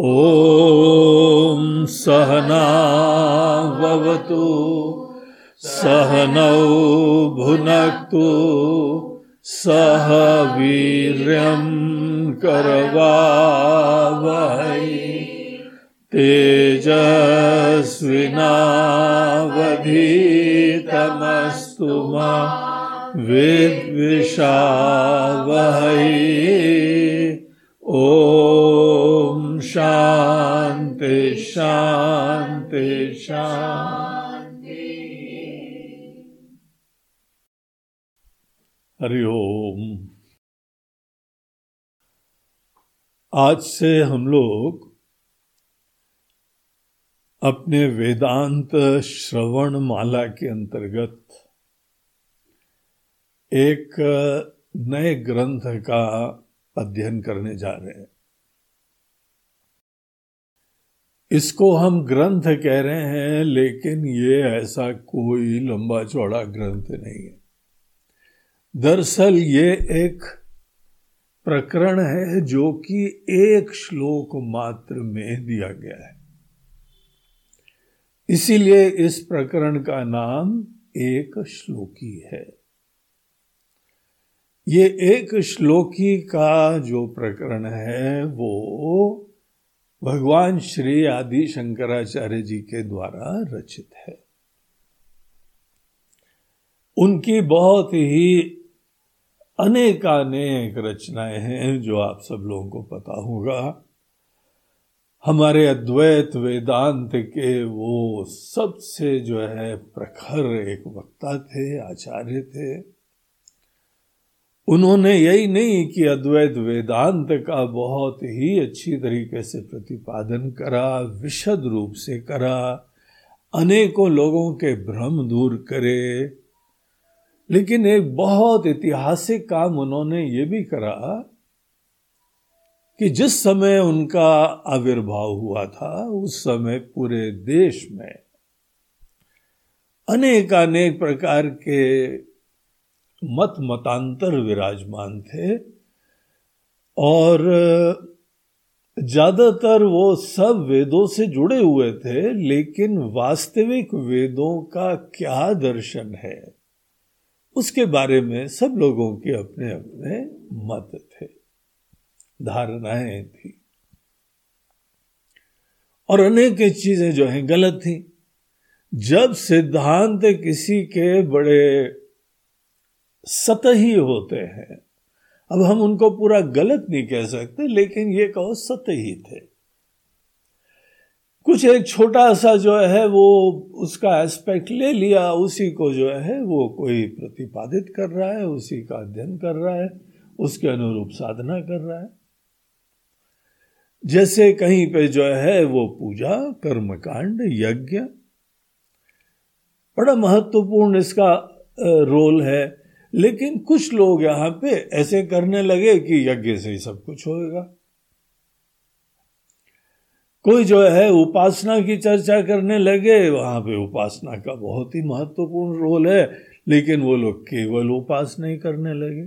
ॐ सहनावतु सहनौ भुनक्तु सह वीर्यं करवावहै। तेजस्विनावधीतमस्तु मा विद्विषावहै। ॐ शान्ति शान्ति शान्ति हरिओम आज से हम लोग अपने वेदांत श्रवण माला के अंतर्गत एक नए ग्रंथ का अध्ययन करने जा रहे हैं। इसको हम ग्रंथ कह रहे हैं, लेकिन ये ऐसा कोई लंबा चौड़ा ग्रंथ नहीं है। दरअसल ये एक प्रकरण है जो कि एक श्लोक मात्र में दिया गया है। इसीलिए इस प्रकरण का नाम एक श्लोकी है। ये एक श्लोकी का जो प्रकरण है, वो भगवान श्री आदि शंकराचार्य जी के द्वारा रचित है। उनकी बहुत ही अनेकानेक रचनाएँ हैं जो आप सब लोगों को पता होगा। हमारे अद्वैत वेदांत के वो सबसे जो है प्रखर एक वक्ता थे, आचार्य थे। उन्होंने यही नहीं कि अद्वैत वेदांत का बहुत ही अच्छी तरीके से प्रतिपादन करा, विशद रूप से करा, अनेकों लोगों के भ्रम दूर करे। लेकिन एक बहुत ऐतिहासिक काम उन्होंने ये भी करा कि जिस समय उनका आविर्भाव हुआ था, उस समय पूरे देश में अनेक अनेक प्रकार के मत मतांतर विराजमान थे और ज़्यादातर वो सब वेदों से जुड़े हुए थे, लेकिन वास्तविक वेदों का क्या दर्शन है, उसके बारे में सब लोगों के अपने अपने मत थे, धारणाएँ थी। और अनेक चीज़ें जो हैं गलत थी। जब सिद्धांत किसी के बड़े सतही होते हैं। अब हम उनको पूरा गलत नहीं कह सकते, लेकिन ये कहो सतही थे। कुछ एक छोटा सा जो है, वो उसका एस्पेक्ट ले लिया, उसी को जो है, वो कोई प्रतिपादित कर रहा है, उसी का अध्ययन कर रहा है, उसके अनुरूप साधना कर रहा है। जैसे कहीं पे जो है, वो पूजा, कर्मकांड, यज्ञ। बड़ा महत्वपूर्ण इसका रोल है। लेकिन कुछ लोग यहाँ पे ऐसे करने लगे कि यज्ञ से ही सब कुछ होगा कोई जो है उपासना की चर्चा करने लगे, वहाँ पे उपासना का बहुत ही महत्वपूर्ण रोल है, लेकिन वो लोग केवल उपासना ही करने लगे।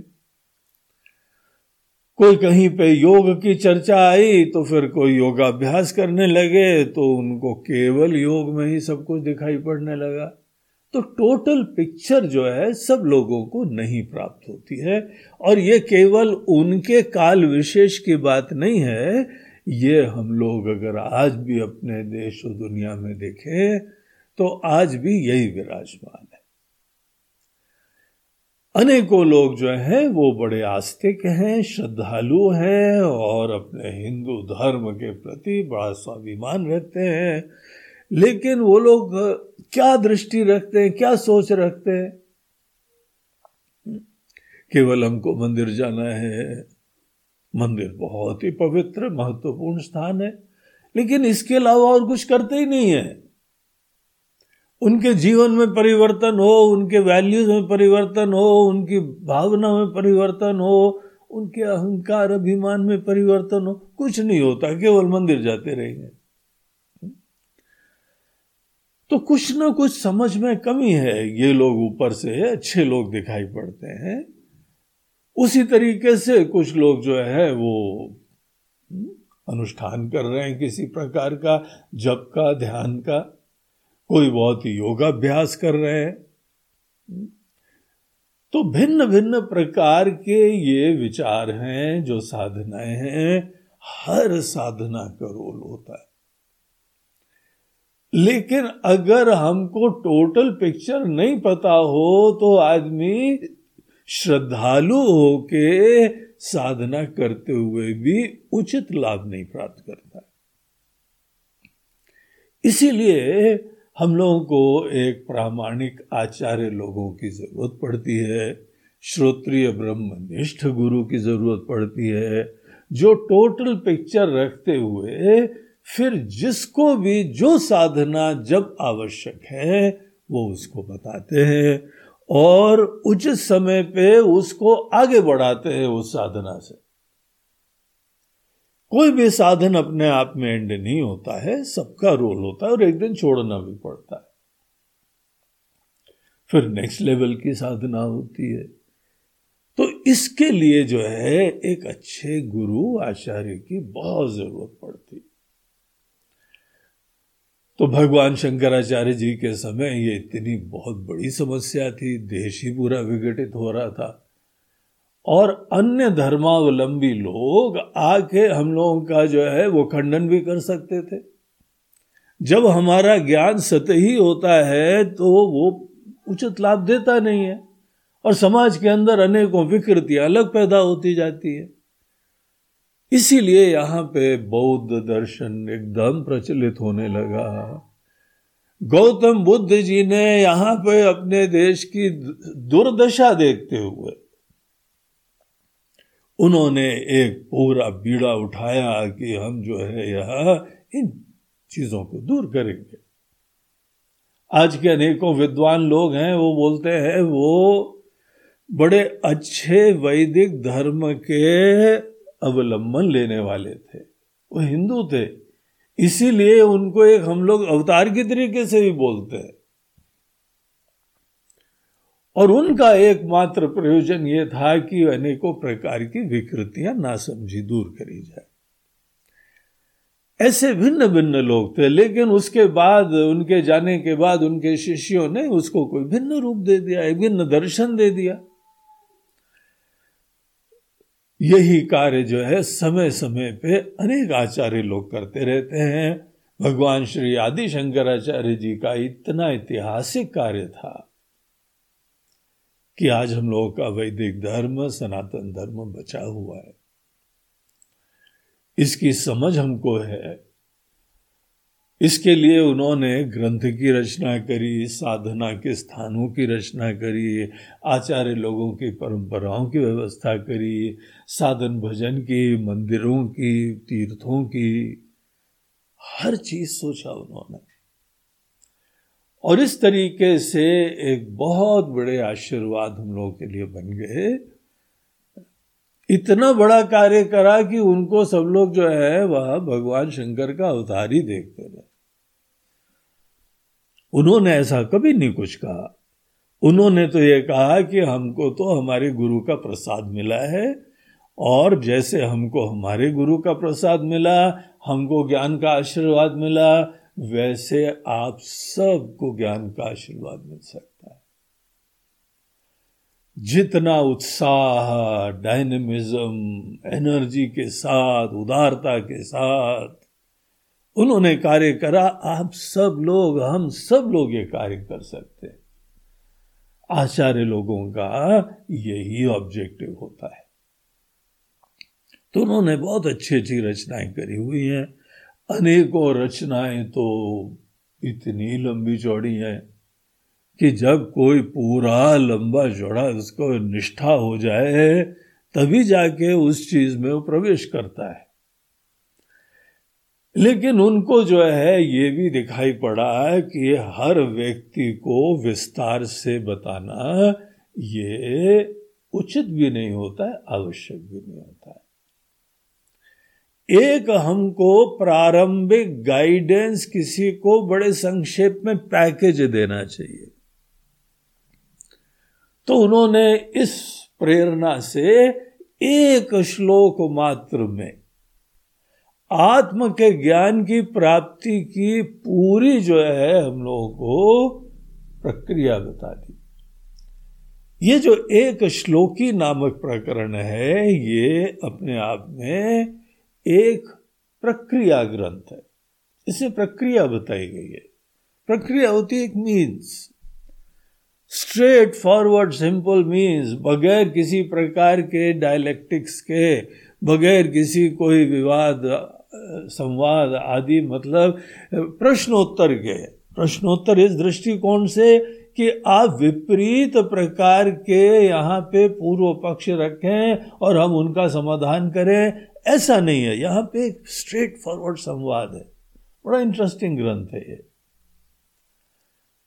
कोई कहीं पे योग की चर्चा आई तो फिर कोई योगाभ्यास करने लगे तो उनको केवल योग में ही सब कुछ दिखाई पड़ने लगा। तो टोटल पिक्चर जो है, सब लोगों को नहीं प्राप्त होती है। और ये केवल उनके काल विशेष की बात नहीं है, ये हम लोग अगर आज भी अपने देश और दुनिया में देखें तो आज भी यही विराजमान है। अनेकों लोग जो हैं, वो बड़े आस्तिक हैं, श्रद्धालु हैं, और अपने हिंदू धर्म के प्रति बड़ा स्वाभिमान रहते हैं। लेकिन वो लोग क्या दृष्टि रखते हैं, क्या सोच रखते हैं? केवल हमको मंदिर जाना है। मंदिर बहुत ही पवित्र, महत्वपूर्ण स्थान है, लेकिन इसके अलावा और कुछ करते ही नहीं है। उनके जीवन में परिवर्तन हो, उनके वैल्यूज़ में परिवर्तन हो, उनकी भावना में परिवर्तन हो, उनके अहंकार, अभिमान में परिवर्तन हो, कुछ नहीं होता, केवल मंदिर जाते रहेंगे। तो कुछ ना कुछ समझ में कमी है। ये लोग ऊपर से अच्छे लोग दिखाई पड़ते हैं। उसी तरीके से कुछ लोग जो है वो अनुष्ठान कर रहे हैं किसी प्रकार का, जप का, ध्यान का, कोई बहुत योगाभ्यास कर रहे हैं। तो भिन्न भिन्न प्रकार के ये विचार हैं, जो साधनाएँ हैं। हर साधना का रोल होता है। लेकिन अगर हमको टोटल पिक्चर नहीं पता हो तो आदमी श्रद्धालु होके साधना करते हुए भी उचित लाभ नहीं प्राप्त करता इसीलिए हम लोगों को एक प्रामाणिक आचार्य लोगों की ज़रूरत पड़ती है, श्रोत्रिय ब्रह्मनिष्ठ गुरु की ज़रूरत पड़ती है, जो टोटल पिक्चर रखते हुए फिर जिसको भी जो साधना जब आवश्यक है, वो उसको बताते हैं और उचित समय पे उसको आगे बढ़ाते हैं उस साधना से। कोई भी साधन अपने आप में एंड नहीं होता है, सबका रोल होता है और एक दिन छोड़ना भी पड़ता है। फिर नेक्स्ट लेवल की साधना होती है। तो इसके लिए जो है, एक अच्छे गुरु आचार्य की बहुत ज़रूरत पड़ती। तो भगवान शंकराचार्य जी के समय ये इतनी बहुत बड़ी समस्या थी, देश ही पूरा विघटित हो रहा था। और अन्य धर्मावलंबी लोग आके हम लोगों का जो है, वो खंडन भी कर सकते थे। जब हमारा ज्ञान सतही होता है तो वो उचित लाभ देता नहीं है। और समाज के अंदर अनेकों विकृतियाँ अलग पैदा होती जाती है। इसीलिए यहाँ पे बौद्ध दर्शन एकदम प्रचलित होने लगा। गौतम बुद्ध जी ने यहाँ पे अपने देश की दुर्दशा देखते हुए उन्होंने एक पूरा बीड़ा उठाया कि हम जो है यह इन चीज़ों को दूर करेंगे। आज के अनेकों विद्वान लोग हैं, वो बोलते हैं, वो बड़े अच्छे वैदिक धर्म के अवलंबन लेने वाले थे। वो हिंदू थे। इसीलिए उनको एक हम लोग अवतार के तरीके से भी बोलते हैं। और उनका एकमात्र प्रयोजन यह था कि अनेकों प्रकार की विकृतियाँ ना समझी दूर करी जाए। ऐसे भिन्न भिन्न लोग थे, लेकिन उसके बाद, उनके जाने के बाद, उनके शिष्यों ने उसको कोई भिन्न रूप दे दिया भिन्न दर्शन दे दिया। यही कार्य जो है समय समय पे अनेक आचार्य लोग करते रहते हैं। भगवान श्री आदि शंकराचार्य जी का इतना ऐतिहासिक कार्य था कि आज हम लोगों का वैदिक धर्म, सनातन धर्म बचा हुआ है। इसकी समझ हमको है इसके लिए उन्होंने ग्रंथ की रचना करी, साधना के स्थानों की रचना करी, आचार्य लोगों की परंपराओं की व्यवस्था करी, साधन भजन की, मंदिरों की, तीर्थों की, हर चीज़ सोचा उन्होंने। और इस तरीके से एक बहुत बड़े आशीर्वाद हम लोगों के लिए बन गए। इतना बड़ा कार्य करा कि उनको सब लोग जो है, वह भगवान शंकर का अवतार ही देखते रहे। उन्होंने ऐसा कभी नहीं कुछ कहा। उन्होंने तो ये कहा कि हमको तो हमारे गुरु का प्रसाद मिला है और जैसे हमको हमारे गुरु का प्रसाद मिला, हमको ज्ञान का आशीर्वाद मिला, वैसे आप सबको ज्ञान का आशीर्वाद मिल सकता है। जितना उत्साह, डायनेमिज्म, एनर्जी के साथ, उदारता के साथ उन्होंने कार्य करा, आप सब लोग, हम सब लोग ये कार्य कर सकते हैं। आचार्य लोगों का यही ऑब्जेक्टिव होता है। तो उन्होंने बहुत अच्छी अच्छी रचनाएँ करी हुई हैं। अनेकों रचनाएँ तो इतनी लंबी चौड़ी हैं कि जब कोई पूरा लंबा चौड़ा उसको निष्ठा हो जाए, तभी जाके उस चीज़ में वो प्रवेश करता है। लेकिन उनको जो है, ये भी दिखाई पड़ा है कि हर व्यक्ति को विस्तार से बताना, ये उचित भी नहीं होता है, आवश्यक भी नहीं होता है। एक हमको प्रारंभिक गाइडेंस किसी को बड़े संक्षेप में पैकेज देना चाहिए। तो उन्होंने इस प्रेरणा से एक श्लोक मात्र में आत्म के ज्ञान की प्राप्ति की पूरी जो है हम लोगों को प्रक्रिया बता दी। ये जो एक श्लोकी नामक प्रकरण है, ये अपने आप में एक प्रक्रिया ग्रंथ है। इसे प्रक्रिया बताई गई है। प्रक्रिया होती है एक means straight forward simple means बगैर किसी प्रकार के डायलेक्टिक्स के, बगैर किसी कोई विवाद संवाद आदि मतलब प्रश्नोत्तर के। प्रश्नोत्तर इस दृष्टिकोण से कि आप विपरीत प्रकार के यहाँ पे पूर्व पक्ष रखें और हम उनका समाधान करें, ऐसा नहीं है। यहाँ पे एक स्ट्रेट फॉरवर्ड संवाद है। बड़ा इंटरेस्टिंग ग्रंथ है ये।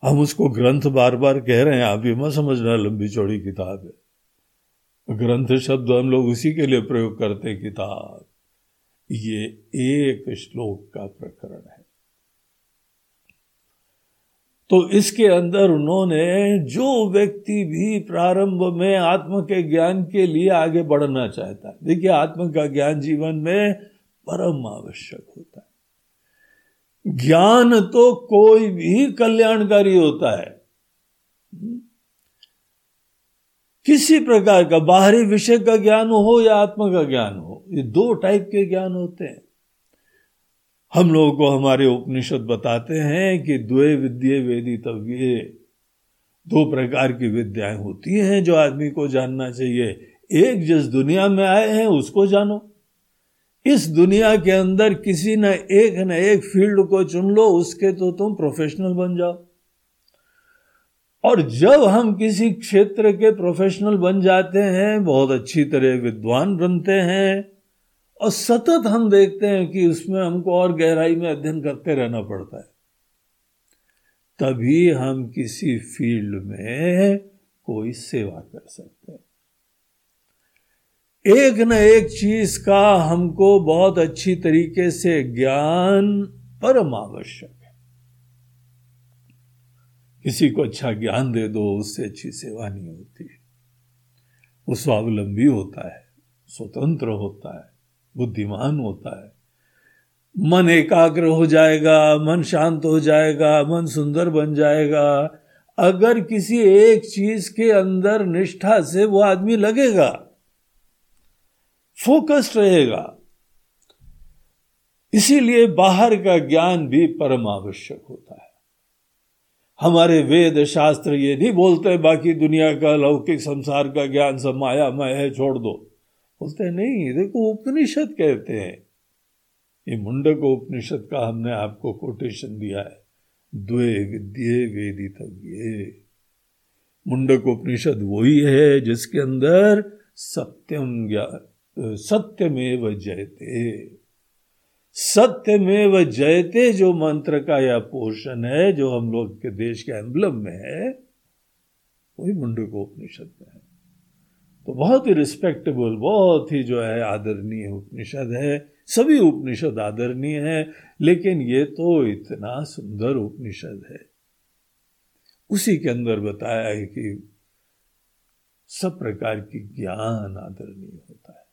हम उसको ग्रंथ बार बार कह रहे हैं, आप भी मत समझना, लंबी चौड़ी किताब है। ग्रंथ शब्द हम लोग उसी के लिए प्रयोग करते किताब। ये एक श्लोक का प्रकरण है। तो इसके अंदर उन्होंने जो व्यक्ति भी प्रारंभ में आत्म के ज्ञान के लिए आगे बढ़ना चाहता है, देखिए आत्म का ज्ञान जीवन में परम आवश्यक होता है। ज्ञान तो कोई भी कल्याणकारी होता है। किसी प्रकार का बाहरी विषय का ज्ञान हो या आत्मा का ज्ञान हो, ये दो टाइप के ज्ञान होते हैं। हम लोगों को हमारे उपनिषद बताते हैं कि द्वे विद्ये वेदी तव्य। दो प्रकार की विद्याएँ होती हैं जो आदमी को जानना चाहिए। एक जिस दुनिया में आए हैं, उसको जानो। इस दुनिया के अंदर किसी न एक न एक फ़ील्ड को चुन लो, उसके तो तुम प्रोफेशनल बन जाओ। और जब हम किसी क्षेत्र के प्रोफेशनल बन जाते हैं, बहुत अच्छी तरह विद्वान बनते हैं, और सतत हम देखते हैं कि उसमें हमको और गहराई में अध्ययन करते रहना पड़ता है, तभी हम किसी फ़ील्ड में कोई सेवा कर सकते हैं। एक न एक चीज़ का हमको बहुत अच्छी तरीके से ज्ञान परम आवश्यक किसी को अच्छा ज्ञान दे दो, उससे अच्छी सेवा नहीं होती। वो स्वावलंबी होता है, स्वतंत्र होता है, बुद्धिमान होता है। मन एकाग्र हो जाएगा, मन शांत हो जाएगा, मन सुंदर बन जाएगा। अगर किसी एक चीज़ के अंदर निष्ठा से वो आदमी लगेगा, फोकस्ड रहेगा, इसीलिए बाहर का ज्ञान भी परम आवश्यक होता है। हमारे वेद शास्त्र ये नहीं बोलते, बाकी दुनिया का, लौकिक संसार का ज्ञान सब माया मय है, छोड़ दो। बोलते नहीं, देखो, उपनिषद कहते हैं। ये मुंडक उपनिषद का हमने आपको कोटेशन दिया है। द्वे विद्ये वेदितव्ये मुंडक उपनिषद वही है जिसके अंदर सत्यम ज्ञान सत्यमेव जयते। सत्यमेव जयते जो मंत्र का या पोषण है, जो हम लोग के देश के एम्बलम में है, वही मुंडक उपनिषद में है। तो बहुत ही रिस्पेक्टेबल बहुत ही जो है आदरणीय उपनिषद है। सभी उपनिषद आदरणीय है, लेकिन ये तो इतना सुंदर उपनिषद है। उसी के अंदर बताया है कि सब प्रकार की ज्ञान आदरणीय होता है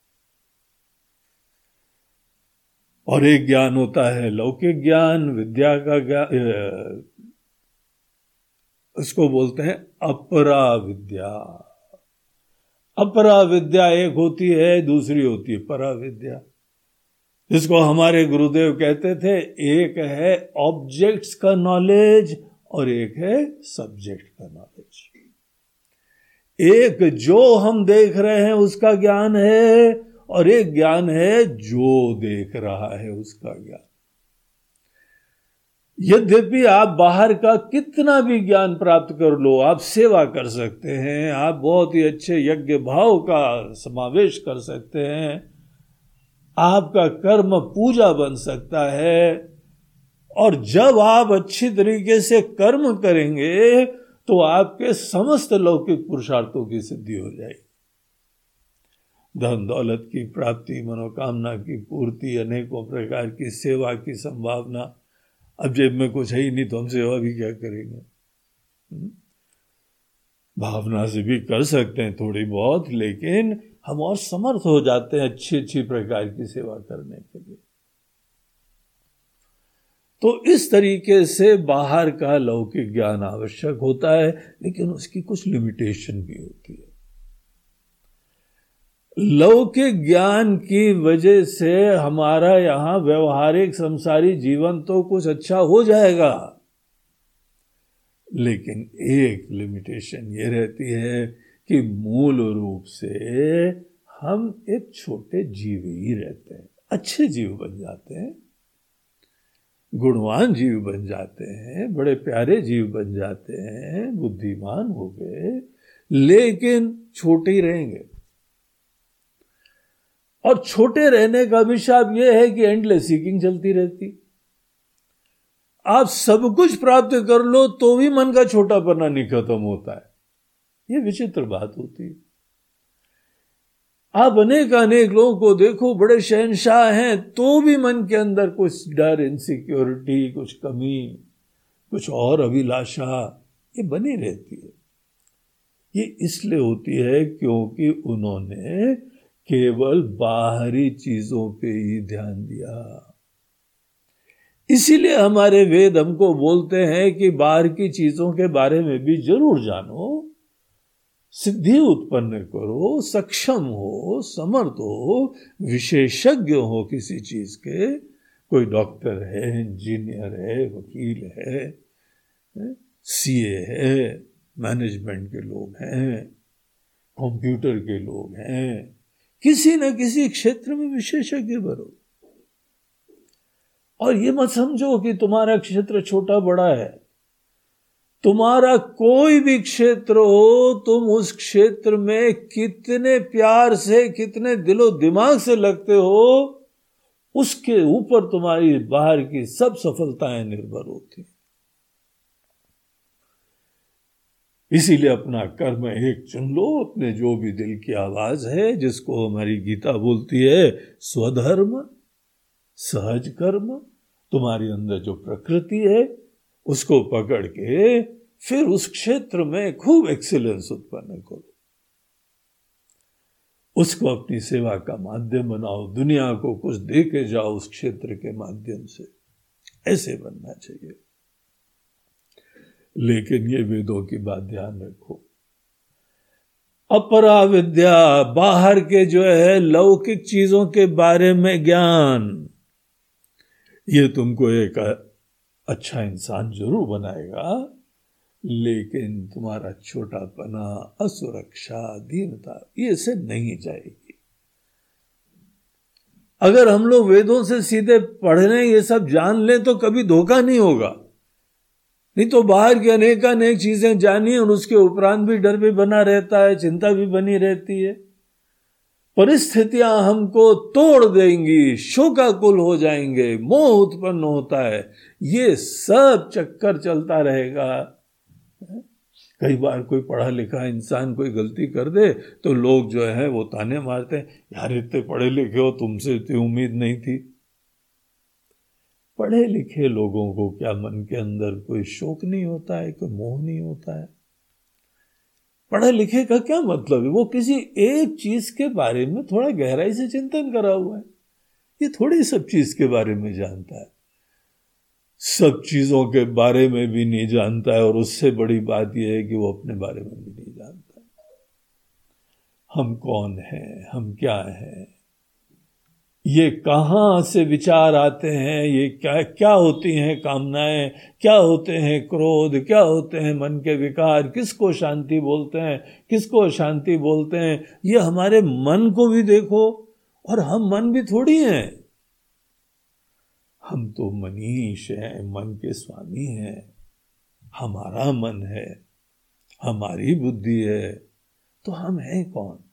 और एक ज्ञान होता है, लौकिक ज्ञान, विद्या का ज्ञान उसको बोलते हैं अपरा विद्या अपरा विद्या एक होती है, दूसरी होती है परा विद्या जिसको हमारे गुरुदेव कहते थे, एक है ऑब्जेक्ट्स का नॉलेज और एक है सब्जेक्ट का नॉलेज एक जो हम देख रहे हैं, उसका ज्ञान है और एक ज्ञान है जो देख रहा है उसका ज्ञान। यद्यपि आप बाहर का कितना भी ज्ञान प्राप्त कर लो, आप सेवा कर सकते हैं, आप बहुत ही अच्छे यज्ञ भाव का समावेश कर सकते हैं, आपका कर्म पूजा बन सकता है, और जब आप अच्छी तरीके से कर्म करेंगे तो आपके समस्त लौकिक पुरुषार्थों की सिद्धि हो जाएगी। धन दौलत की प्राप्ति, मनोकामना की पूर्ति, अनेकों प्रकार की सेवा की संभावना। अब जेब में कुछ है ही नहीं तो हम सेवा भी क्या करेंगे? हम्म? भावना से भी कर सकते हैं थोड़ी बहुत, लेकिन हम और समर्थ हो जाते हैं अच्छी अच्छी प्रकार की सेवा करने के लिए। तो इस तरीके से बाहर का लौकिक ज्ञान आवश्यक होता है, लेकिन उसकी कुछ लिमिटेशन भी होती है। लौकिक ज्ञान की वजह से हमारा यहाँ व्यवहारिक संसारी जीवन तो कुछ अच्छा हो जाएगा। लेकिन एक लिमिटेशन ये रहती है कि मूल रूप से हम एक छोटे जीव ही रहते हैं, अच्छे जीव बन जाते हैं, गुणवान जीव बन जाते हैं, बड़े प्यारे जीव बन जाते हैं, बुद्धिमान हो गए, लेकिन छोटे ही रहेंगे। और छोटे रहने का अभिशाप यह है कि एंडलेस सीकिंग चलती रहती। आप सब कुछ प्राप्त कर लो तो भी मन का छोटा छोटापना नहीं खत्म होता है। ये विचित्र बात होती है। आप अनेक अनेक लोगों को देखो, बड़े शहनशाह हैं तो भी मन के अंदर कुछ डर इनसिक्योरिटी कुछ कमी, कुछ और अभिलाषा, ये बनी रहती है। ये इसलिए होती है क्योंकि उन्होंने केवल बाहरी चीज़ों पे ही ध्यान दिया। इसीलिए हमारे वेद हमको बोलते हैं कि बाहर की चीज़ों के बारे में भी ज़रूर जानो। सिद्धि उत्पन्न करो, सक्षम हो, समर्थ हो, विशेषज्ञ हो किसी चीज़ के। कोई डॉक्टर है, इंजीनियर है, वकील है, सीए है, मैनेजमेंट के लोग हैं, कंप्यूटर के लोग हैं किसी न किसी क्षेत्र में विशेषज्ञ बनो। और ये मत समझो कि तुम्हारा क्षेत्र छोटा बड़ा है। तुम्हारा कोई भी क्षेत्र हो, तुम उस क्षेत्र में कितने प्यार से, कितने दिलो दिमाग से लगते हो, उसके ऊपर तुम्हारी बाहर की सब सफलताएँ निर्भर होती इसीलिए अपना कर्म एक चुन लो, अपने जो भी दिल की आवाज़ है, जिसको हमारी गीता बोलती है, स्वधर्म, सहज कर्म, तुम्हारे अंदर जो प्रकृति है, उसको पकड़ के फिर उस क्षेत्र में खूब एक्सीलेंस उत्पन्न करो। उसको अपनी सेवा का माध्यम बनाओ, दुनिया को कुछ दे के जाओ उस क्षेत्र के माध्यम से। ऐसे बनना चाहिए। लेकिन ये वेदों की बात ध्यान रखो। अपरा विद्या बाहर के जो है लौकिक चीज़ों के बारे में ज्ञान, ये तुमको एक अच्छा इंसान ज़रूर बनाएगा, लेकिन तुम्हारा छोटापना, असुरक्षा, दीनता, ये से नहीं जाएगी। अगर हम लोग वेदों से सीधे पढ़ने ये सब जान लें तो कभी धोखा नहीं होगा। नहीं तो बाहर की अनेक अनेक चीज़ें जानी, और उसके उपरांत भी डर भी बना रहता है, चिंता भी बनी रहती है। परिस्थितियाँ हमको तोड़ देंगी, शोकाकुल हो जाएँगे, मोह उत्पन्न होता है। ये सब चक्कर चलता रहेगा। कई बार कोई पढ़ा लिखा इंसान कोई गलती कर दे तो लोग जो है वो ताने मारते हैं, यार, इतने पढ़े लिखे हो, तुमसे इतनी उम्मीद नहीं थी। पढ़े लिखे लोगों को क्या मन के अंदर कोई शोक नहीं होता है, कोई मोह नहीं होता है? पढ़े लिखे का क्या मतलब है? वो किसी एक चीज़ के बारे में थोड़ा गहराई से चिंतन करा हुआ है। ये थोड़ी सब चीज़ के बारे में जानता है। सब चीज़ों के बारे में भी नहीं जानता है और उससे बड़ी बात यह है कि वो अपने बारे में भी नहीं जानता। हम कौन हैं? हम क्या हैं? ये कहाँ से विचार आते हैं? ये क्या क्या होती हैं कामनाएँ? क्या होते हैं क्रोध? क्या होते हैं मन के विकार? किसको शांति बोलते हैं? किसको शांति बोलते हैं? ये हमारे मन को भी देखो, और हम मन भी थोड़ी हैं। हम तो मनीष हैं, मन के स्वामी हैं। हमारा मन है, हमारी बुद्धि है तो हम हैं कौन?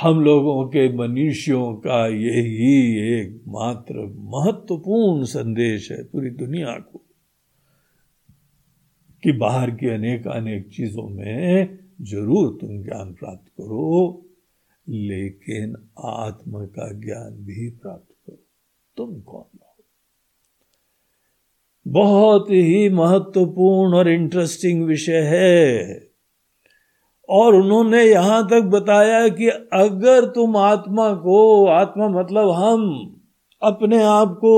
हम लोगों के मनुष्यों का यही एक मात्र महत्वपूर्ण संदेश है पूरी दुनिया को, कि बाहर की अनेक अनेक चीज़ों में ज़रूर तुम ज्ञान प्राप्त करो, लेकिन आत्मा का ज्ञान भी प्राप्त करो। तुम कौन हो? बहुत ही महत्वपूर्ण और इंटरेस्टिंग विषय है। और उन्होंने यहाँ तक बताया कि अगर तुम आत्मा को, आत्मा मतलब हम, अपने आप को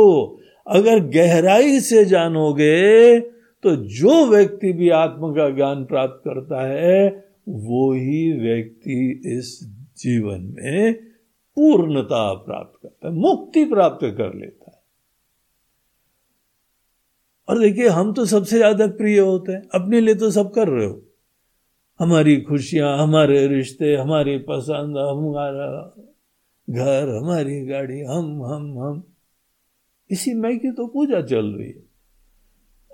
अगर गहराई से जानोगे तो जो व्यक्ति भी आत्मा का ज्ञान प्राप्त करता है, वो ही व्यक्ति इस जीवन में पूर्णता प्राप्त करता है, मुक्ति प्राप्त कर लेता है। और देखिए, हम तो सबसे ज़्यादा प्रिय होते हैं, अपने लिए तो सब कर रहे हो। हमारी खुशियाँ, हमारे रिश्ते, हमारी पसंद, हमारा घर, हमारी गाड़ी, हम हम हम। इसी मैं की तो पूजा चल रही है।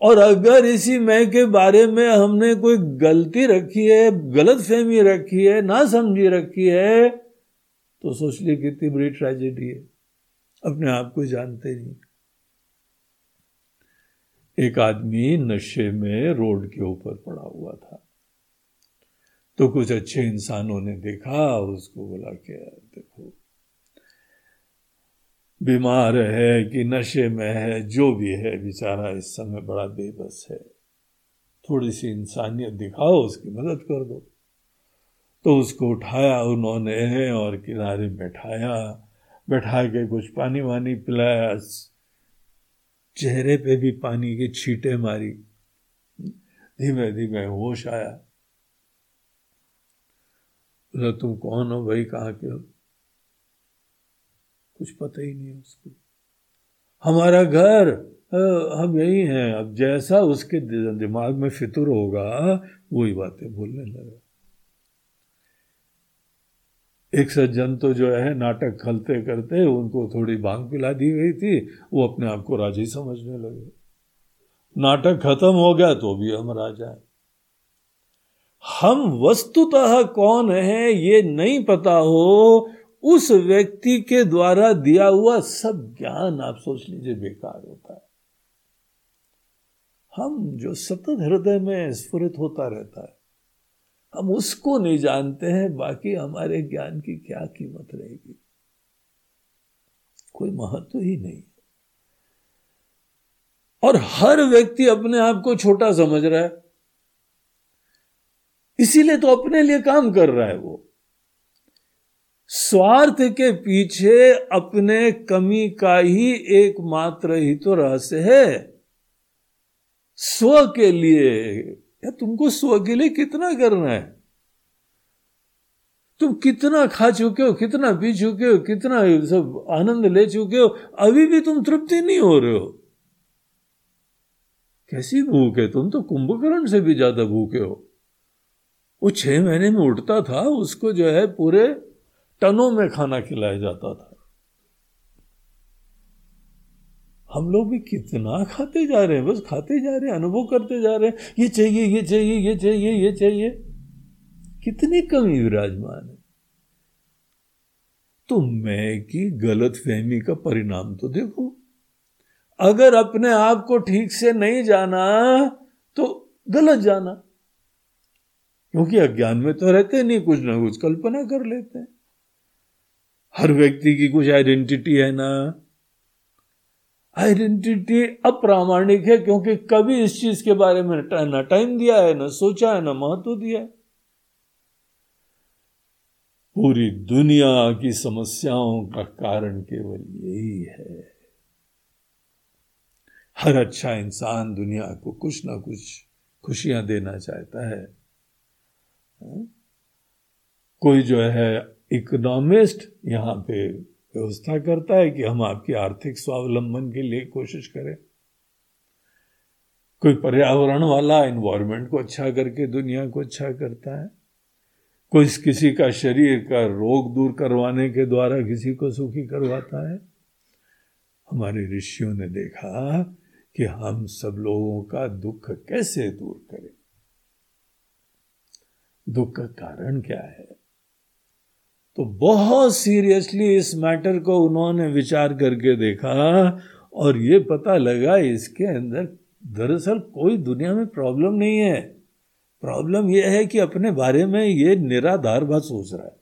और अगर इसी मैं के बारे में हमने कोई गलती रखी है गलत फहमी रखी है, ना समझी रखी है तो सोच ली कितनी बड़ी ट्रेजेडी है। अपने आप को जानते नहीं एक आदमी नशे में रोड के ऊपर पड़ा हुआ था। तो कुछ अच्छे इंसानों ने देखा, उसको बोला कि देखो, बीमार है कि नशे में है, जो भी है, बेचारा इस समय बड़ा बेबस है। थोड़ी सी इंसानियत दिखाओ, उसकी मदद कर दो। तो उसको उठाया, उन्होंने और किनारे बैठाया, बैठा के कुछ पानी वानी पिलाया, चेहरे पे भी पानी की छींटे मारी। धीमे धीमे होश आया। तुम कौन हो? भाई कहाँ के हो? कुछ पता ही नहीं उसको। हमारा घर हम यही हैं। अब जैसा उसके दिमाग में फितुर होगा, वही बातें बोलने लगा। एक सज्जन तो जो है, नाटक खलते करते उनको थोड़ी भाँग पिला दी गई थी, वो अपने आप को राज़ी समझने लगे। नाटक खत्म हो गया तो भी हम राजा हैं। हम वस्तुतः कौन है ये नहीं पता हो। उस व्यक्ति के द्वारा दिया हुआ सब ज्ञान आप सोच लीजिए बेकार होता है। हम जो सतत हृदय में स्फुरित होता रहता है, हम उसको नहीं जानते हैं, बाकी हमारे ज्ञान की क्या कीमत रहेगी। कोई महत्व ही नहीं। और हर व्यक्ति अपने आप को छोटा समझ रहा है। इसीलिए तो अपने लिए काम कर रहा है वो। स्वार्थ के पीछे अपने कमी का ही एकमात्र ही तो रहस्य है। स्व के लिए, या तुमको स्व के लिए कितना करना है? तुम कितना खा चुके हो, कितना पी चुके हो, कितना सब आनंद ले चुके हो, अभी भी तुम तृप्ति नहीं हो रहे हो। कैसी भूख है? तुम तो कुंभकर्ण से भी ज़्यादा भूखे हो। वो छह महीने में उठता था, उसको जो है पूरे टनों में खाना खिलाया जाता था। हम लोग भी कितना खाते जा रहे हैं, बस खाते जा रहे हैं, अनुभव करते जा रहे हैं। ये चाहिए ये चाहिए ये चाहिए ये चाहिए। कितनी कमी विराजमान है। तो मैं की गलत फहमी का परिणाम तो देखो। अगर अपने आप को ठीक से नहीं जाना तो गलत जाना। क्योंकि अज्ञान में तो रहते नहीं, कुछ ना कुछ कल्पना कर लेते हैं। हर व्यक्ति की कुछ आइडेंटिटी है ना। आइडेंटिटी अप्रामाणिक है, क्योंकि कभी इस चीज़ के बारे में ना टाइम दिया है, ना सोचा है, ना महत्व दिया है। पूरी दुनिया की समस्याओं का कारण केवल यही है। हर अच्छा इंसान दुनिया को कुछ ना कुछ खुशियाँ देना चाहता है? कोई जो है इकोनॉमिस्ट यहाँ पे व्यवस्था करता है कि हम आपकी आर्थिक स्वावलंबन के लिए कोशिश करें। कोई पर्यावरण वाला इन्वायरमेंट को अच्छा करके दुनिया को अच्छा करता है। कोई किसी का शरीर का रोग दूर करवाने के द्वारा किसी को सुखी करवाता है। हमारे ऋषियों ने देखा कि हम सब लोगों का दुख कैसे दूर करें। दुख का कारण क्या है? तो बहुत सीरियसली इस मैटर को उन्होंने विचार करके देखा और ये पता लगा इसके अंदर दरअसल कोई दुनिया में प्रॉब्लम नहीं है। प्रॉब्लम यह है कि अपने बारे में ये निराधार बात सोच रहा है।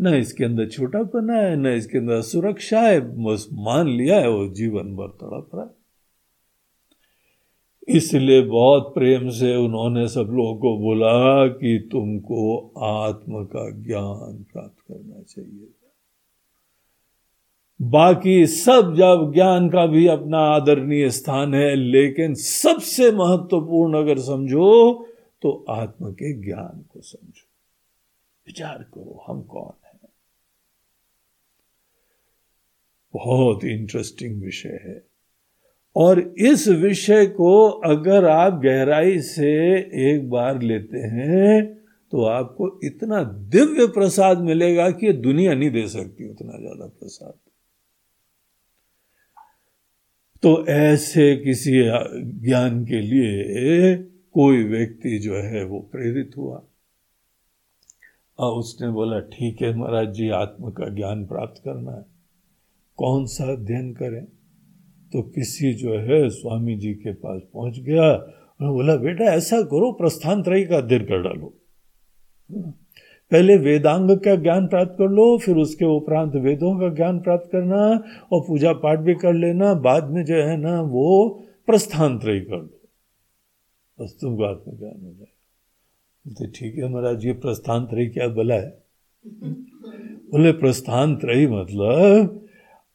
न इसके अंदर छोटापना है, न इसके अंदर सुरक्षा है, बस मान लिया है वो जीवन भर तड़प रहा है। इसलिए बहुत प्रेम से उन्होंने सब लोगों को बोला कि तुमको आत्म का ज्ञान प्राप्त करना चाहिए। बाकी सब जब ज्ञान का भी अपना आदरणीय स्थान है, लेकिन सबसे महत्वपूर्ण अगर समझो तो आत्म के ज्ञान को समझो। विचार करो, हम कौन है? बहुत इंटरेस्टिंग विषय है। और इस विषय को अगर आप गहराई से एक बार लेते हैं तो आपको इतना दिव्य प्रसाद मिलेगा कि दुनिया नहीं दे सकती उतना ज़्यादा प्रसाद। तो ऐसे किसी ज्ञान के लिए कोई व्यक्ति जो है वो प्रेरित हुआ। और उसने बोला, ठीक है महाराज जी, आत्म का ज्ञान प्राप्त करना है। कौन सा अध्ययन करें? तो किसी जो है स्वामी जी के पास पहुँच गया उन्होंने बोला, बेटा, ऐसा करो प्रस्थान त्रय का अध्ययन कर डालो। पहले वेदांग का ज्ञान प्राप्त कर लो, फिर उसके उपरांत वेदों का ज्ञान प्राप्त करना और पूजा पाठ भी कर लेना, बाद में जो है ना, वो प्रस्थान त्रय कर लो। बस तुमको आत्म ज्ञान हो जाएगा। बोलते, ठीक है महाराज, ये प्रस्थान त्रय क्या बोला है? बोले प्रस्थान त्रय मतलब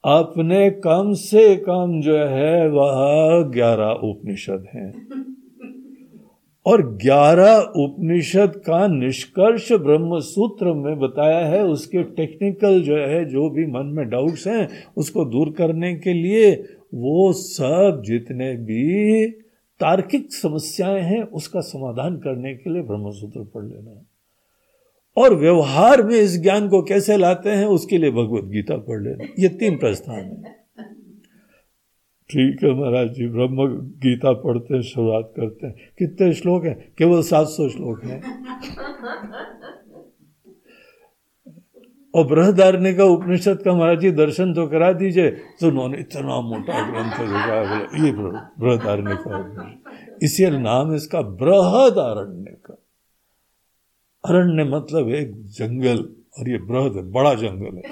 अपने कम से कम जो है वह ग्यारह उपनिषद हैं। और ग्यारह उपनिषद का निष्कर्ष ब्रह्म सूत्र में बताया है, उसके टेक्निकल जो है, जो भी मन में डाउट्स हैं, उसको दूर करने के लिए वो सब जितने भी तार्किक समस्याएँ हैं, उसका समाधान करने के लिए ब्रह्म सूत्र पढ़ लेना और व्यवहार में इस ज्ञान को कैसे लाते हैं, उसके लिए भगवत गीता पढ़ लेना। ये तीन प्रस्थान है। ठीक है महाराज जी, ब्रह्म गीता पढ़ते हैं, शुरुआत करते हैं। कितने श्लोक हैं? केवल सात सौ श्लोक हैं। और बृहदारण्य का उपनिषद का महाराज जी, दर्शन तो करा दीजिए। तो उन्होंने इतना मोटा ग्रंथ लिखा बोले ये बृहदारण्य का उपनिषद नाम इसका बृहदारण्य का। अरण्य मतलब एक जंगल और ये बृहद, बड़ा जंगल है।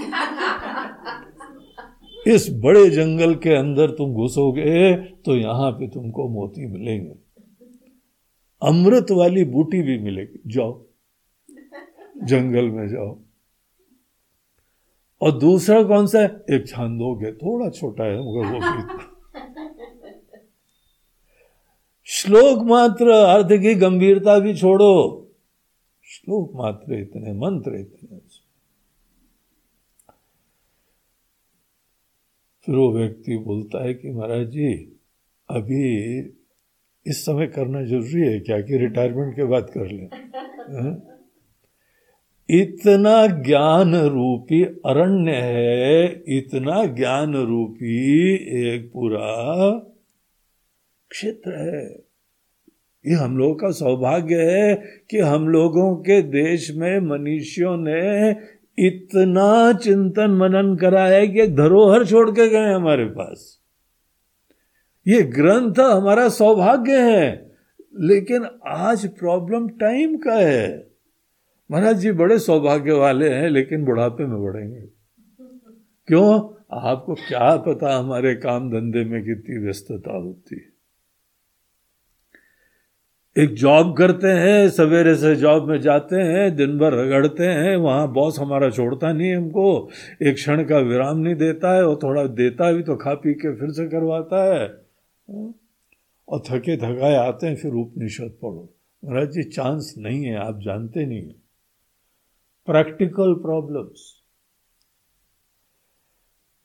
इस बड़े जंगल के अंदर तुम घुसोगे तो यहाँ पे तुमको मोती मिलेंगे। अमृत वाली बूटी भी मिलेगी। जाओ, जंगल में जाओ। और दूसरा कौन सा है? एक छांदोग है, थोड़ा छोटा है, मगर वो भी श्लोक मात्र, अर्थ की गंभीरता भी छोड़ो। श्लोक मात्र इतने, मंत्र इतने। फिर वो व्यक्ति बोलता है कि महाराज जी, अभी इस समय करना ज़रूरी है क्या कि रिटायरमेंट के बाद कर ले? हाँ? इतना ज्ञान रूपी अरण्य है, इतना ज्ञान रूपी एक पूरा क्षेत्र है। ये हम लोगों का सौभाग्य है कि हम लोगों के देश में मनुष्यों ने इतना चिंतन मनन करा है कि धरोहर छोड़ के गए हमारे पास। ये ग्रंथ हमारा सौभाग्य है, लेकिन आज प्रॉब्लम टाइम का है। महाराज जी बड़े सौभाग्य वाले हैं, लेकिन बुढ़ापे में बढ़ेंगे। क्यों? आपको क्या पता हमारे काम धंधे में कितनी व्यस्तता होती है। एक जॉब करते हैं, सवेरे से जॉब में जाते हैं, दिन भर रगड़ते हैं, वहाँ बॉस हमारा छोड़ता नहीं हमको, एक क्षण का विराम नहीं देता है, और थोड़ा देता भी तो खा पी के फिर से करवाता है। और थके थकाए आते हैं, फिर उपनिषद पढ़ो। महाराज जी चांस नहीं है, आप जानते नहीं प्रैक्टिकल प्रॉब्लम्स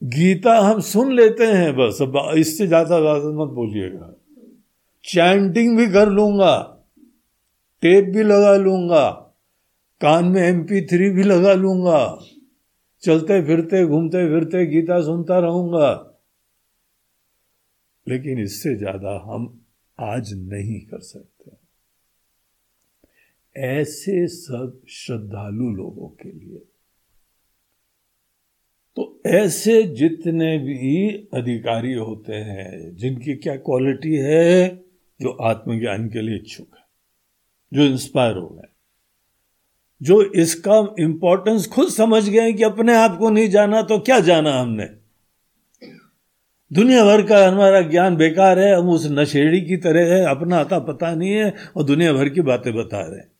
गीता हम सुन लेते हैं बस इससे ज़्यादा ज़्यादा मत बोलिएगा। चैंटिंग भी कर लूँगा टेप भी लगा लूँगा, कान में एमपी थ्री भी लगा लूँगा चलते फिरते घूमते फिरते गीता सुनता रहूँगा। लेकिन इससे ज़्यादा हम आज नहीं कर सकते। ऐसे सब श्रद्धालु लोगों के लिए। तो ऐसे जितने भी अधिकारी होते हैं, जिनकी क्या क्वालिटी है? जो आत्मज्ञान के लिए इच्छुक है, जो इंस्पायर हो गए, जो इसका इंपॉर्टेंस खुद समझ गए कि अपने आप को नहीं जाना तो क्या जाना हमने? दुनिया भर का हमारा ज्ञान बेकार है, हम उस नशेड़ी की तरह है, अपना आता पता नहीं है और दुनिया भर की बातें बता रहे हैं।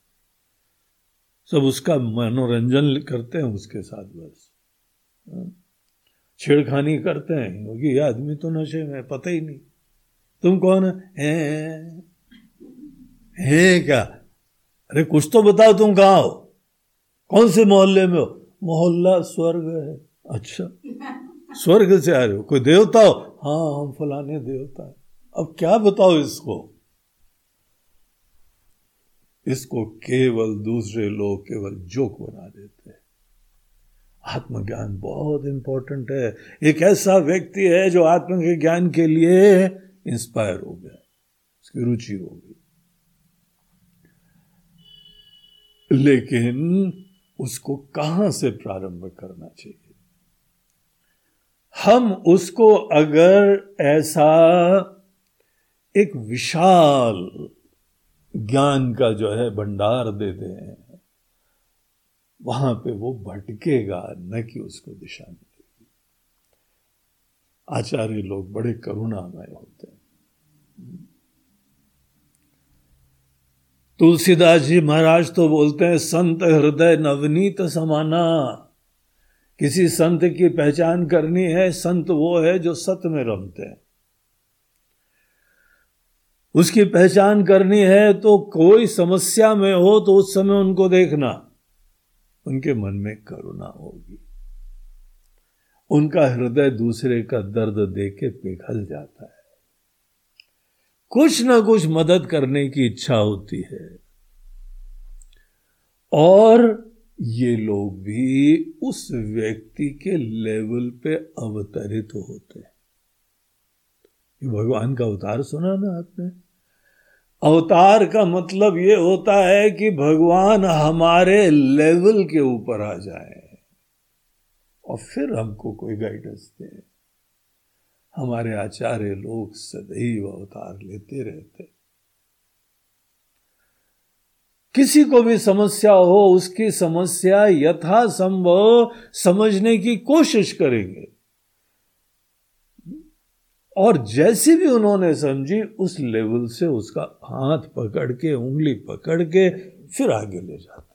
सब उसका मनोरंजन करते हैं उसके साथ बस। छेड़खानी करते हैं, क्योंकि ये आदमी तो नशे में पता ही नहीं। तुम कौन है? है? क्या? अरे कुछ तो बताओ तुम कहा हो? कौन से मोहल्ले में हो? मोहल्ला स्वर्ग है। अच्छा। स्वर्ग से आ रहे हो। कोई देवता हो? हाँ हम फलाने देवता है। अब क्या बताओ इसको? इसको केवल दूसरे लोग केवल जोक बना देते हैं। आत्मज्ञान बहुत इंपॉर्टेंट है। एक ऐसा व्यक्ति है जो आत्म के ज्ञान के लिए इंस्पायर हो गया, उसकी रुचि हो गई। लेकिन उसको कहाँ से प्रारंभ करना चाहिए? हम उसको अगर ऐसा एक विशाल ज्ञान का जो है भंडार देते हैं, वहाँ पे वो भटकेगा, न कि उसको दिशा मिलेगी आचार्य लोग बड़े करुणामय होते हैं। तुलसीदास जी महाराज तो बोलते हैं, संत हृदय नवनीत समाना। किसी संत की पहचान करनी है, संत वो है जो सत में रमते हैं। उसकी पहचान करनी है तो कोई समस्या में हो तो उस समय उनको देखना। उनके मन में करुणा होगी। उनका हृदय दूसरे का दर्द देख के पिघल जाता है। कुछ ना कुछ मदद करने की इच्छा होती है। और ये लोग भी उस व्यक्ति के लेवल पे अवतरित होते हैं। ये भगवान का अवतार सुना ना आपने? अवतार का मतलब ये होता है कि भगवान हमारे लेवल के ऊपर आ जाए। और फिर हमको कोई गाइडेंस दे। हमारे आचार्य लोग सदैव अवतार लेते रहते। किसी को भी समस्या हो, उसकी समस्या यथासंभव समझने की कोशिश करेंगे। और जैसी भी उन्होंने समझी, उस लेवल से उसका हाथ पकड़ के, उंगली पकड़ के फिर आगे ले जाते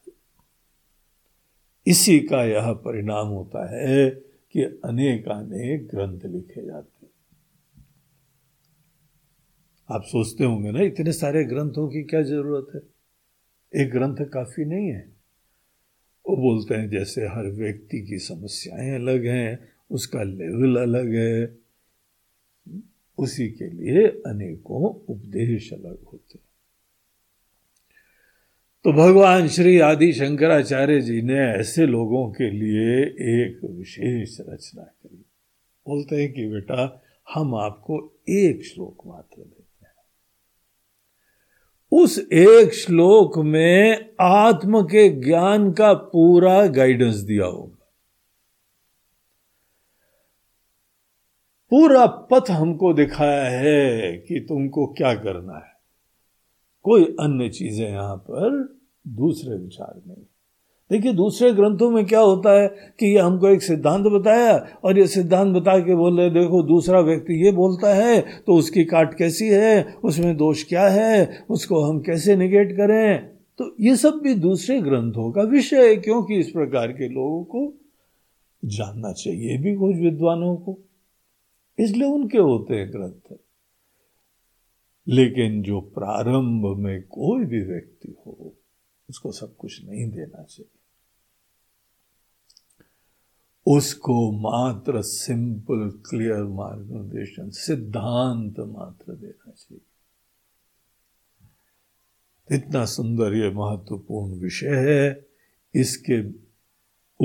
इसी का यह परिणाम होता है कि अनेक अनेक ग्रंथ लिखे जाते आप सोचते होंगे ना, इतने सारे ग्रंथों की क्या ज़रूरत है? एक ग्रंथ काफ़ी नहीं है। वो बोलते हैं, जैसे हर व्यक्ति की समस्याएँ अलग हैं, उसका लेवल अलग है। उसी के लिए अनेकों उपदेश अलग होते तो भगवान श्री आदि शंकराचार्य जी ने ऐसे लोगों के लिए एक विशेष रचना करी। बोलते हैं कि बेटा, हम आपको एक श्लोक मात्र देते हैं। उस एक श्लोक में आत्म के ज्ञान का पूरा गाइडेंस दिया होगा। पूरा पथ हमको दिखाया है कि तुमको क्या करना है। कोई अन्य चीज़ें यहाँ पर दूसरे विचार में। देखिए, दूसरे ग्रंथों में क्या होता है कि ये हमको एक सिद्धांत बताया और ये सिद्धांत बता के बोल देखो, दूसरा व्यक्ति ये बोलता है तो उसकी काट कैसी है? उसमें दोष क्या है? उसको हम कैसे निगेट करें? तो ये सब भी दूसरे ग्रंथों का विषय है, क्योंकि इस प्रकार के लोगों को जानना चाहिए भी कुछ विद्वानों को। इसलिए उनके होते हैं ग्रंथ। लेकिन जो प्रारंभ में कोई भी व्यक्ति हो उसको सब कुछ नहीं देना चाहिए। उसको मात्र सिंपल, क्लियर मार्गदर्शन, सिद्धांत मात्र देना चाहिए। इतना सुंदर ये महत्वपूर्ण विषय है। इसके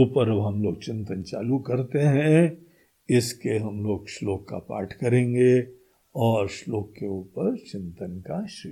ऊपर हम लोग चिंतन चालू करते हैं। इसके हम लोग श्लोक का पाठ करेंगे और श्लोक के ऊपर चिंतन का श्री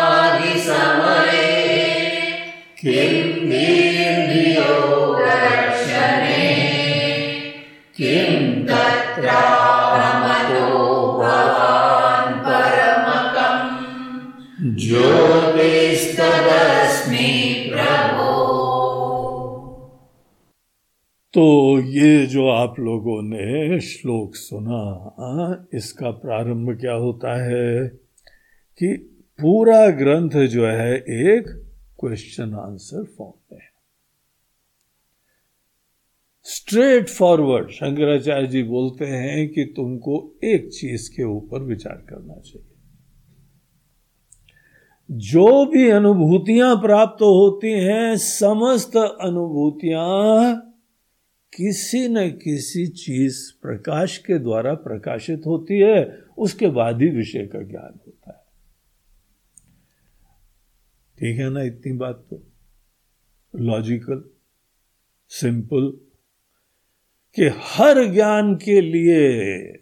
किं किं तत्रामतो भवान् परमकम् प्रभो तो ये जो आप लोगों ने श्लोक सुना, इसका प्रारंभ क्या होता है कि पूरा ग्रंथ जो है एक क्वेश्चन आंसर फॉर्म में स्ट्रेट फॉरवर्ड शंकराचार्य जी बोलते हैं कि तुमको एक चीज़ के ऊपर विचार करना चाहिए। जो भी अनुभूतियाँ प्राप्त होती हैं, समस्त अनुभूतियाँ किसी न किसी चीज़ प्रकाश के द्वारा प्रकाशित होती है, उसके बाद ही विषय का ज्ञान होता है। ठीक है ना इतनी बात तो? लॉजिकल सिंपल कि हर ज्ञान के लिए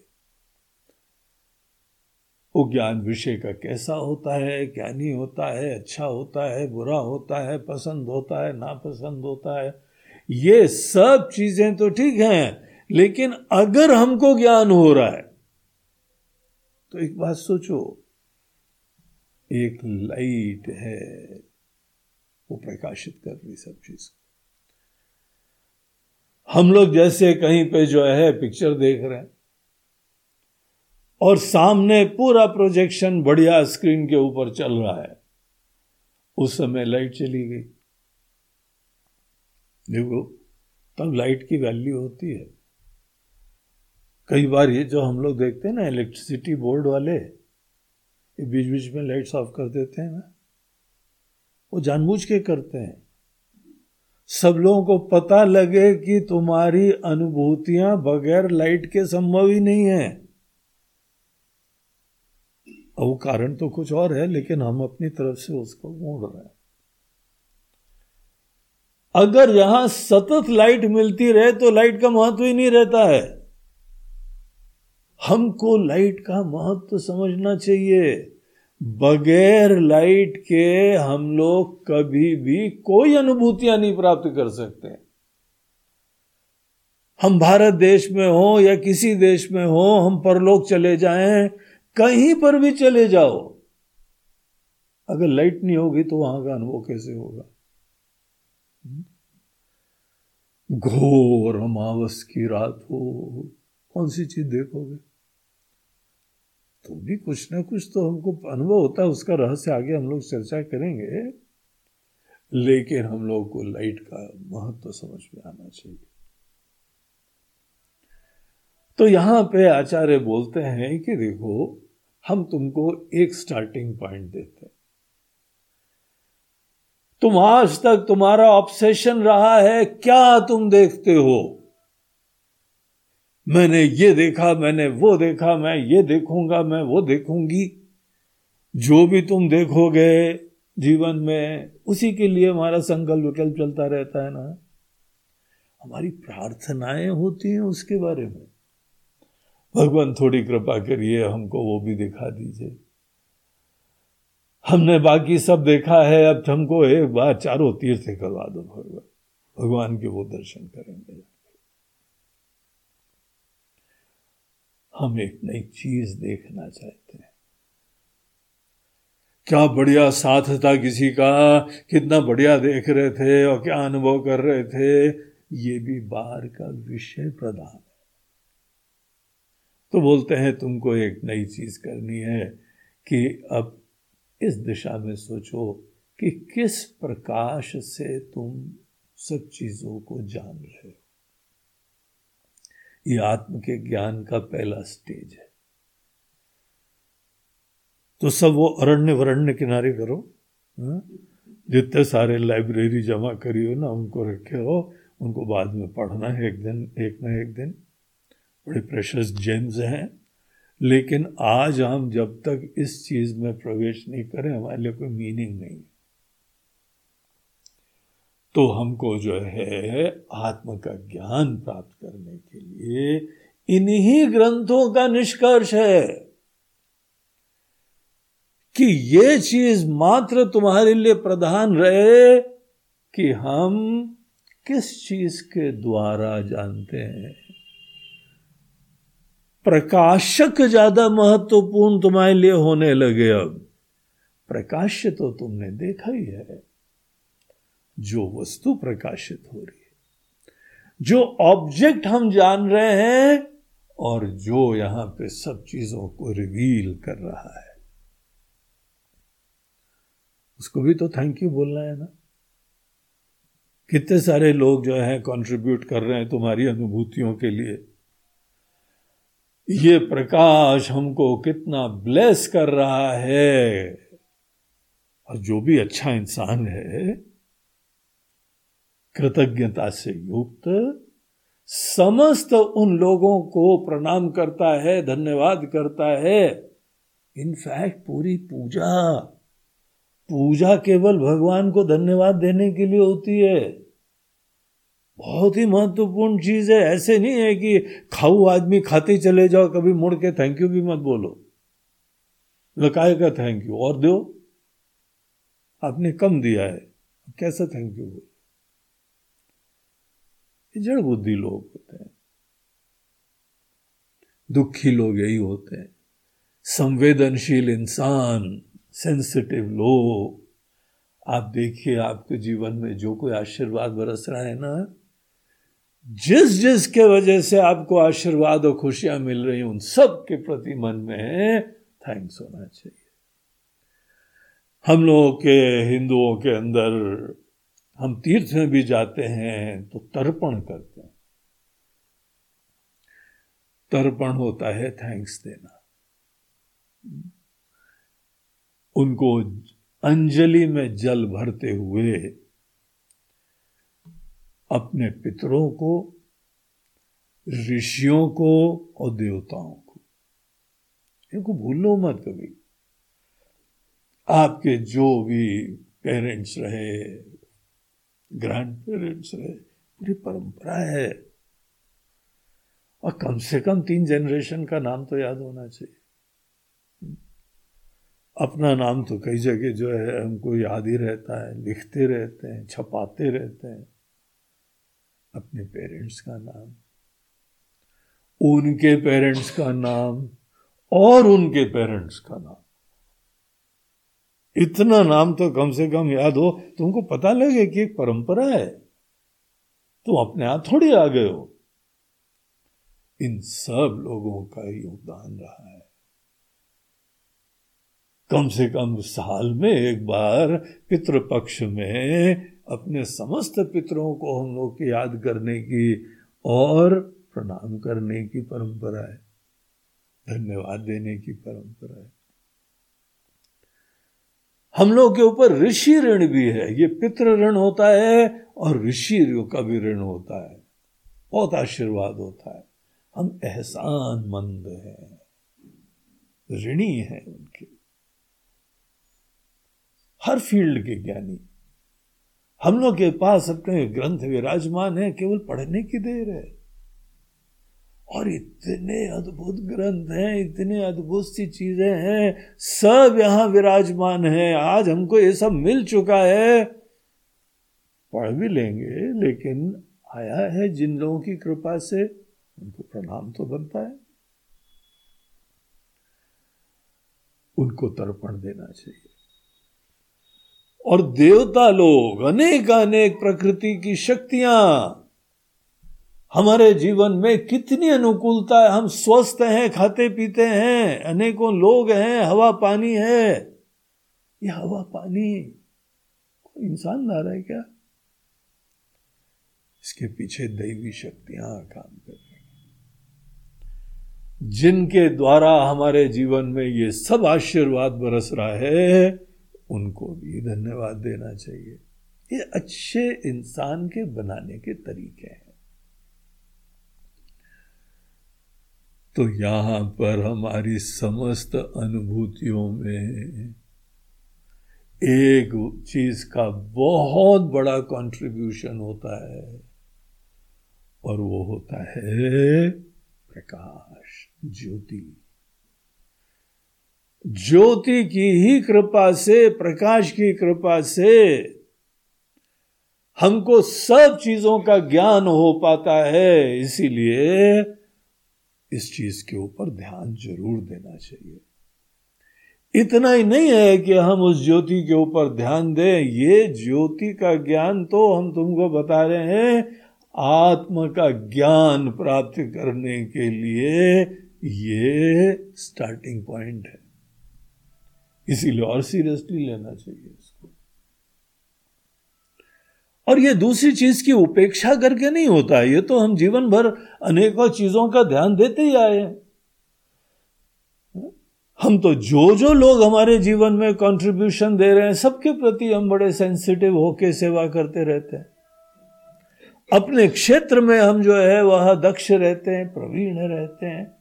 वो ज्ञान विषय का कैसा होता है, क्या नहीं होता है अच्छा होता है, बुरा होता है, पसंद होता है, नापसंद होता है, ये सब चीज़ें तो ठीक हैं, लेकिन अगर हमको ज्ञान हो रहा है तो एक बात सोचो एक लाइट है, वो प्रकाशित कर रही सब चीज़। को हम लोग जैसे कहीं पे जो है पिक्चर देख रहे हैं। और सामने पूरा प्रोजेक्शन बढ़िया स्क्रीन के ऊपर चल रहा है। उस समय लाइट चली गई। देखो, तब लाइट की वैल्यू होती है। कई बार ये जो हम लोग देखते हैं ना इलेक्ट्रिसिटी बोर्ड वाले बीच बीच में लाइट्स ऑफ़ कर देते हैं ना। वो जानबूझ के करते हैं। सब लोगों को पता लगे कि तुम्हारी अनुभूतियाँ बगैर लाइट के संभव ही नहीं है। वो कारण तो कुछ और है, लेकिन हम अपनी तरफ़ से उसको मोड़ रहे हैं। अगर यहाँ सतत लाइट मिलती रहे तो लाइट का महत्व ही नहीं रहता है। हमको लाइट का महत्व समझना चाहिए। बगैर लाइट के हम लोग कभी भी कोई अनुभूतियाँ नहीं प्राप्त कर सकते। हम भारत देश में हो या किसी देश में हो, हम परलोक चले जाएँ, कहीं पर भी चले जाओ। अगर लाइट नहीं होगी तो वहाँ का अनुभव कैसे होगा? घोर अमावस की रात हो। कौन सी चीज़ देखोगे? तो भी कुछ ना कुछ तो हमको अनुभव होता है, उसका रहस्य आगे हम लोग चर्चा करेंगे। लेकिन हम लोग को लाइट का महत्व तो समझ में आना चाहिए। तो यहाँ पे आचार्य बोलते हैं कि देखो, हम तुमको एक स्टार्टिंग पॉइंट देते हैं। तुम आज तक तुम्हारा ऑब्सेशन रहा है, क्या तुम देखते हो? मैंने ये देखा, मैंने वो देखा, मैं ये देखूँगा, मैं वो देखूँगी। जो भी तुम देखोगे जीवन में, उसी के लिए हमारा संकल्प विकल्प चलता रहता है ना। हमारी प्रार्थनाएँ होती हैं उसके बारे में। भगवान थोड़ी कृपा करिए, हमको वो भी दिखा दीजिए। हमने बाकी सब देखा है, अब हमको एक बार चारों तीर्थ करवा दो भगवान। भगवान के वो दर्शन करेंगे। हम एक नई चीज़ देखना चाहते हैं। क्या बढ़िया साथ था किसी का? कितना बढ़िया देख रहे थे और क्या अनुभव कर रहे थे? ये भी बाहर का विषय प्रदान है। तो बोलते हैं, तुमको एक नई चीज़ करनी है कि अब इस दिशा में सोचो कि किस प्रकाश से तुम सब चीज़ों को जान रहे हो। ये आत्म के ज्ञान का पहला स्टेज है। तो सब वो अरण्य वरण्य किनारे करो जितने सारे लाइब्रेरी जमा करी हो ना, उनको रखे हो, उनको बाद में पढ़ना है एक दिन, एक ना एक दिन। बड़े प्रेशस जेम्स हैं। लेकिन आज हम जब तक इस चीज़ में प्रवेश नहीं करें, हमारे लिए कोई मीनिंग नहीं तो हमको जो है आत्म का ज्ञान प्राप्त करने के लिए इन्हीं ग्रंथों का निष्कर्ष है कि ये चीज़ मात्र तुम्हारे लिए प्रधान रहे कि हम किस चीज़ के द्वारा जानते हैं। प्रकाशक ज़्यादा महत्वपूर्ण तुम्हारे लिए होने लगे अब। प्रकाश्य तो तुमने देखा ही है। जो वस्तु प्रकाशित हो रही है। जो ऑब्जेक्ट हम जान रहे हैं और जो यहाँ पे सब चीज़ों को रिवील कर रहा है। उसको भी तो थैंक यू बोलना है ना। कितने सारे लोग जो है कंट्रीब्यूट कर रहे हैं तुम्हारी अनुभूतियों के लिए। ये प्रकाश हमको कितना ब्लेस कर रहा है। और जो भी अच्छा इंसान है कृतज्ञता से युक्त, समस्त उन लोगों को प्रणाम करता है, धन्यवाद करता है। इनफैक्ट पूरी पूजा पूजा केवल भगवान को धन्यवाद देने के लिए होती है। बहुत ही महत्वपूर्ण चीज़ है, ऐसे नहीं है कि खाऊ आदमी खाते चले जाओ, कभी मुड़ के थैंक यू भी मत बोलो। लकाए का थैंक यू और दो, आपने कम दिया है, कैसा थैंक यू बोलो जड़ बुद्धि लोग होते हैं। दुखी लोग यही होते हैं। संवेदनशील इंसान सेंसिटिव लोग। आप देखिए, आपके जीवन में जो कोई आशीर्वाद बरस रहा है ना, जिस जिस के वजह से आपको आशीर्वाद और खुशियाँ मिल रही उन सब के प्रति मन में थैंक्स होना चाहिए। हम लोगों के, हिंदुओं के अंदर हम तीर्थ में भी जाते हैं तो तर्पण करते हैं। तर्पण होता है थैंक्स देना। उनको अंजलि में जल भरते हुए अपने पितरों को, ऋषियों को और देवताओं को। इनको भूलो मत कभी। आपके जो भी पेरेंट्स रहे ग्रैंड पेरेंट्स रहे, पूरी परंपरा है। और कम से कम तीन जनरेशन का नाम तो याद होना चाहिए। अपना नाम तो कई जगह जो है हमको याद ही रहता है, लिखते रहते हैं, छपाते रहते हैं। अपने पेरेंट्स का नाम, उनके पेरेंट्स का नाम और उनके पेरेंट्स का नाम। इतना नाम तो कम से कम याद हो, तुमको पता लगे कि एक परंपरा है। तुम अपने आप थोड़ी आ गए हो। इन सब लोगों का योगदान रहा है। कम से कम साल में एक बार पितृपक्ष में अपने समस्त पितरों को हम लोग की याद करने की और प्रणाम करने की परंपरा है। धन्यवाद देने की परंपरा है। हम लोग के ऊपर ऋषि ऋण भी है। ये पितृ ऋण होता है और ऋषि का भी ऋण होता है। बहुत आशीर्वाद होता है। हम एहसान मंद हैं। ऋणी हैं उनके। हर फ़ील्ड के ज्ञानी। हम लोग के पास अपने ग्रंथ विराजमान है, केवल पढ़ने की देर है। और इतने अद्भुत ग्रंथ हैं, इतने अद्भुत सी चीज़ें हैं, सब यहाँ विराजमान है। आज हमको ये सब मिल चुका है। पढ़ भी लेंगे, लेकिन आया है जिन लोगों की कृपा से, उनको प्रणाम तो बनता है। उनको तर्पण देना चाहिए। और देवता लोग अनेक अनेक प्रकृति की शक्तियाँ हमारे जीवन में कितनी अनुकूलता है। हम स्वस्थ हैं, खाते पीते हैं, अनेकों लोग हैं, हवा पानी है। ये हवा पानी इंसान ला रहा है क्या? इसके पीछे दैवी शक्तियाँ काम कर रही जिनके द्वारा हमारे जीवन में ये सब आशीर्वाद बरस रहा है, उनको भी धन्यवाद देना चाहिए। ये अच्छे इंसान के बनाने के तरीके हैं। तो यहाँ पर हमारी समस्त अनुभूतियों में एक चीज़ का बहुत बड़ा कंट्रीब्यूशन होता है, और वो होता है प्रकाश, ज्योति। ज्योति की ही कृपा से, प्रकाश की कृपा से हमको सब चीज़ों का ज्ञान हो पाता है, इसीलिए इस चीज़ के ऊपर ध्यान ज़रूर देना चाहिए। इतना ही नहीं है कि हम उस ज्योति के ऊपर ध्यान दें। ये ज्योति का ज्ञान तो हम तुमको बता रहे हैं, आत्म का ज्ञान प्राप्त करने के लिए ये स्टार्टिंग पॉइंट है। इसीलिए और सीरियसली लेना चाहिए। और ये दूसरी चीज़ की उपेक्षा करके नहीं होता। ये तो हम जीवन भर अनेकों चीज़ों का ध्यान देते ही आए हैं। हम तो जो जो लोग हमारे जीवन में कंट्रीब्यूशन दे रहे हैं, सबके प्रति हम बड़े सेंसिटिव होके सेवा करते रहते हैं। अपने क्षेत्र में हम जो है, वह दक्ष रहते हैं, प्रवीण रहते हैं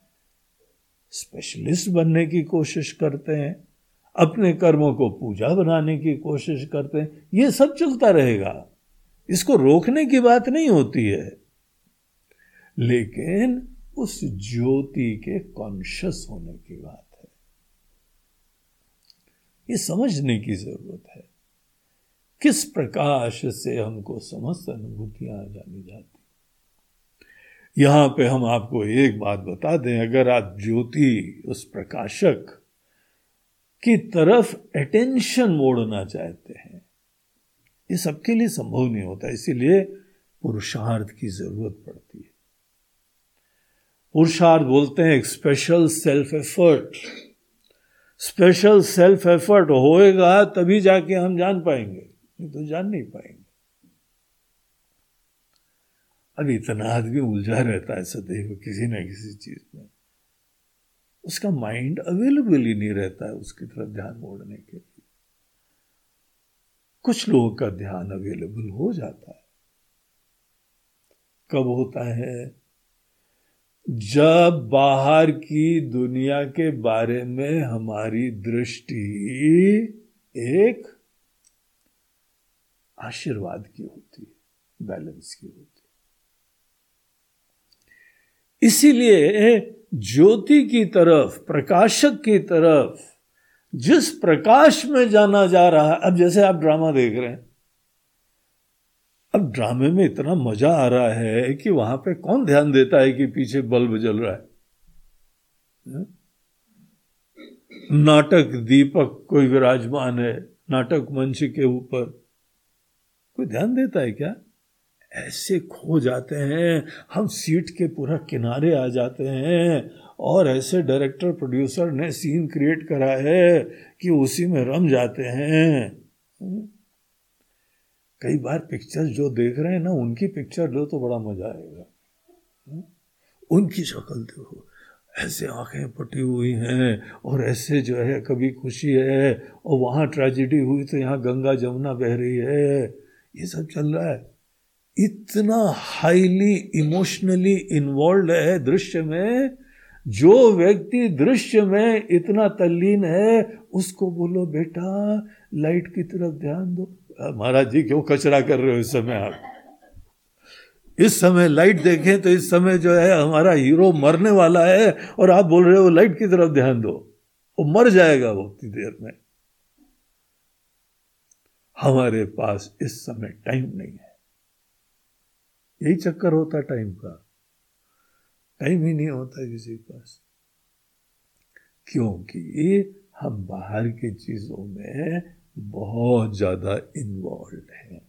स्पेशलिस्ट बनने की कोशिश करते हैं, अपने कर्मों को पूजा बनाने की कोशिश करते हैं। ये सब चलता रहेगा। इसको रोकने की बात नहीं होती है। लेकिन उस ज्योति के कॉन्शियस होने की बात है। ये समझने की ज़रूरत है। किस प्रकाश से हमको समस्त अनुभूतियाँ जानी जाती? यहाँ पे हम आपको एक बात बता दें, अगर आप ज्योति, उस प्रकाशक की तरफ़ अटेंशन मोड़ना चाहते हैं ये सबके लिए संभव नहीं होता, इसीलिए पुरुषार्थ की ज़रूरत पड़ती है। पुरुषार्थ बोलते हैं एक special self effort special self effort होएगा तभी जाके हम जान पाएँगे, नहीं तो जान नहीं पाएँगे। अब इतना आदमी उलझा रहता है सदैव किसी ना किसी चीज़ में। उसका माइंड अवेलेबल ही नहीं रहता है उसकी तरफ़ ध्यान मोड़ने के लिए। कुछ लोगों का ध्यान अवेलेबल हो जाता है। कब होता है? जब बाहर की दुनिया के बारे में हमारी दृष्टि एक आशीर्वाद की होती है बैलेंस की होती है। इसीलिए ज्योति की तरफ़, प्रकाशक की तरफ़ जिस प्रकाश में जाना जा रहा है, अब जैसे आप ड्रामा देख रहे हैं, अब ड्रामे में इतना मज़ा आ रहा है कि वहाँ पे कौन ध्यान देता है कि पीछे बल्ब जल रहा है? नाटक दीपक कोई विराजमान है, नाटक मंच के ऊपर कोई ध्यान देता है क्या ऐसे खो जाते हैं, हम सीट के पूरा किनारे आ जाते हैं और ऐसे डायरेक्टर प्रोड्यूसर ने सीन क्रिएट करा है कि उसी में रम जाते हैं। कई बार पिक्चर जो देख रहे हैं ना, उनकी पिक्चर लो तो बड़ा मज़ा आएगा। उनकी शक्ल देखो, ऐसे आँखें पटी हुई हैं और ऐसे जो है कभी खुशी है और वहाँ ट्रेजिडी हुई तो यहाँ गंगा जमुना बह रही है। ये सब चल रहा है। इतना हाईली इमोशनली इन्वॉल्व है दृश्य में जो व्यक्ति दृश्य में इतना तल्लीन है, उसको बोलो, बेटा, लाइट की तरफ़ ध्यान दो। महाराज जी, क्यों कचरा कर रहे हो इस समय आप? इस समय लाइट देखें तो इस समय जो है, हमारा हीरो मरने वाला है और आप बोल रहे हो लाइट की तरफ़ ध्यान दो। वो मर जाएगा वो उतनी देर में। हमारे पास इस समय टाइम नहीं है। यही चक्कर होता टाइम का। टाइम ही नहीं होता किसी के पास। क्योंकि हम बाहर की चीज़ों में बहुत ज़्यादा इन्वॉल्व हैं।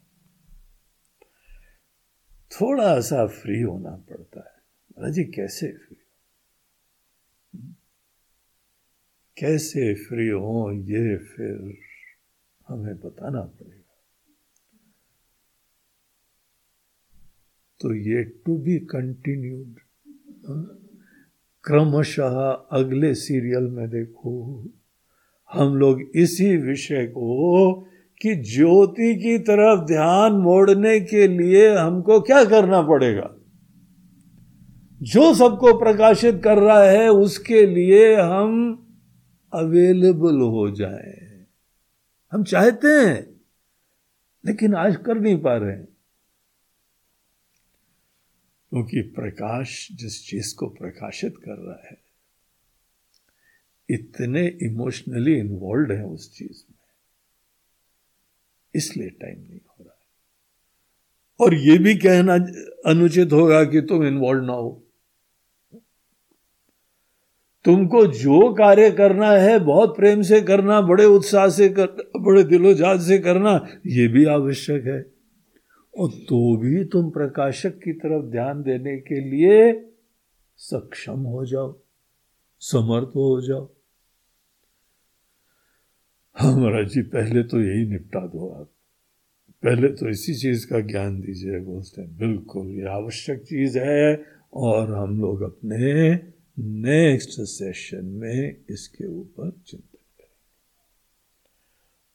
थोड़ा सा फ्री होना पड़ता है। जी कैसे फ्री कैसे फ्री हो, ये फिर हमें बताना पड़ेगा। तो ये टू बी कंटिन्यूड क्रमशः अगले सीरियल में देखो। हम लोग इसी विषय को कि ज्योति की तरफ़ ध्यान मोड़ने के लिए हमको क्या करना पड़ेगा? जो सबको प्रकाशित कर रहा है, उसके लिए हम अवेलेबल हो जाए। हम चाहते हैं, लेकिन आज कर नहीं पा रहे हैं। क्योंकि प्रकाश जिस चीज़ को प्रकाशित कर रहा है, इतने इमोशनली इन्वॉल्व है उस चीज़ में। इसलिए टाइम नहीं हो रहा है। और यह भी कहना अनुचित होगा कि तुम इन्वॉल्व ना हो। तुमको जो कार्य करना है, बहुत प्रेम से करना, बड़े उत्साह से करना, बड़े दिलोजात से करना यह भी आवश्यक है। और तो भी तुम प्रकाशक की तरफ़ ध्यान देने के लिए सक्षम हो जाओ, समर्थ हो जाओ। हमारा जी, पहले तो यही निपटा दो आप। पहले तो इसी चीज़ का ज्ञान दीजिए बोलते हैं बिल्कुल, ये आवश्यक चीज़ है और हम लोग अपने नेक्स्ट सेशन में इसके ऊपर चिंतन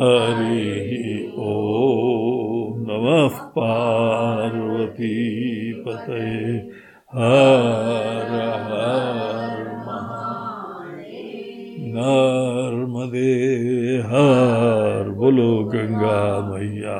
हरिः ओ नमः पार्वतीपतये हर हर नर्मदे हर बोलो गंगा मैया